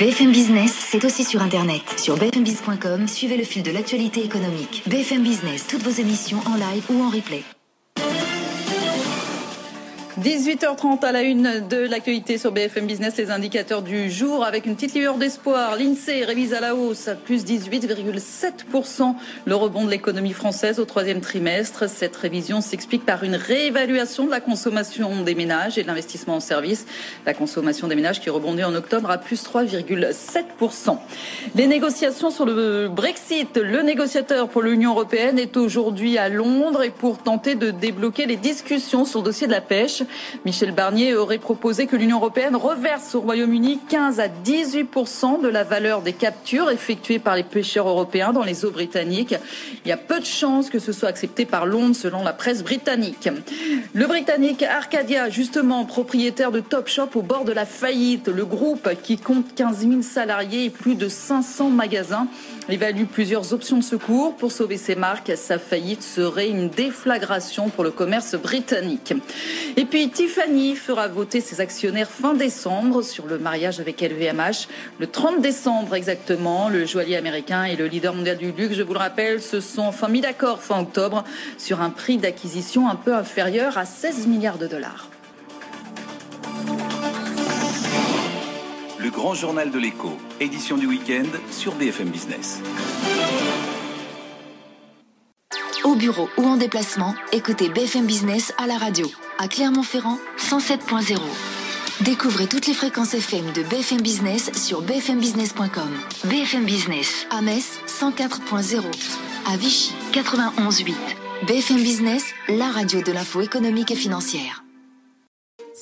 BFM Business, c'est aussi sur Internet. Sur bfmbiz.com, suivez le fil de l'actualité économique. BFM Business, toutes vos émissions en live ou en replay. 18h30 à la une de l'actualité sur BFM Business, les indicateurs du jour avec une petite lueur d'espoir. L'INSEE révise à la hausse à plus 18,7% le rebond de l'économie française au troisième trimestre. Cette révision s'explique par une réévaluation de la consommation des ménages et de l'investissement en services. La consommation des ménages qui rebondit en octobre à plus 3,7%. Les négociations sur le Brexit, le négociateur pour l'Union européenne est aujourd'hui à Londres et pour tenter de débloquer les discussions sur le dossier de la pêche. Michel Barnier aurait proposé que l'Union européenne reverse au Royaume-Uni 15 à 18% de la valeur des captures effectuées par les pêcheurs européens dans les eaux britanniques. Il y a peu de chances que ce soit accepté par Londres selon la presse britannique. Le britannique Arcadia, justement propriétaire de Topshop au bord de la faillite, le groupe qui compte 15 000 salariés et plus de 500 magasins, évalue plusieurs options de secours pour sauver ses marques. Sa faillite serait une déflagration pour le commerce britannique. Et puis Tiffany fera voter ses actionnaires fin décembre sur le mariage avec LVMH. Le 30 décembre exactement, le joaillier américain et le leader mondial du luxe, je vous le rappelle, se sont enfin mis d'accord fin octobre sur un prix d'acquisition un peu inférieur à 16 milliards de dollars. Le grand journal de l'écho, édition du week-end sur BFM Business. Au bureau ou en déplacement, écoutez BFM Business à la radio. À Clermont-Ferrand, 107.0. Découvrez toutes les fréquences FM de BFM Business sur bfmbusiness.com. BFM Business. À Metz, 104.0. À Vichy, 91.8. BFM Business, la radio de l'info économique et financière.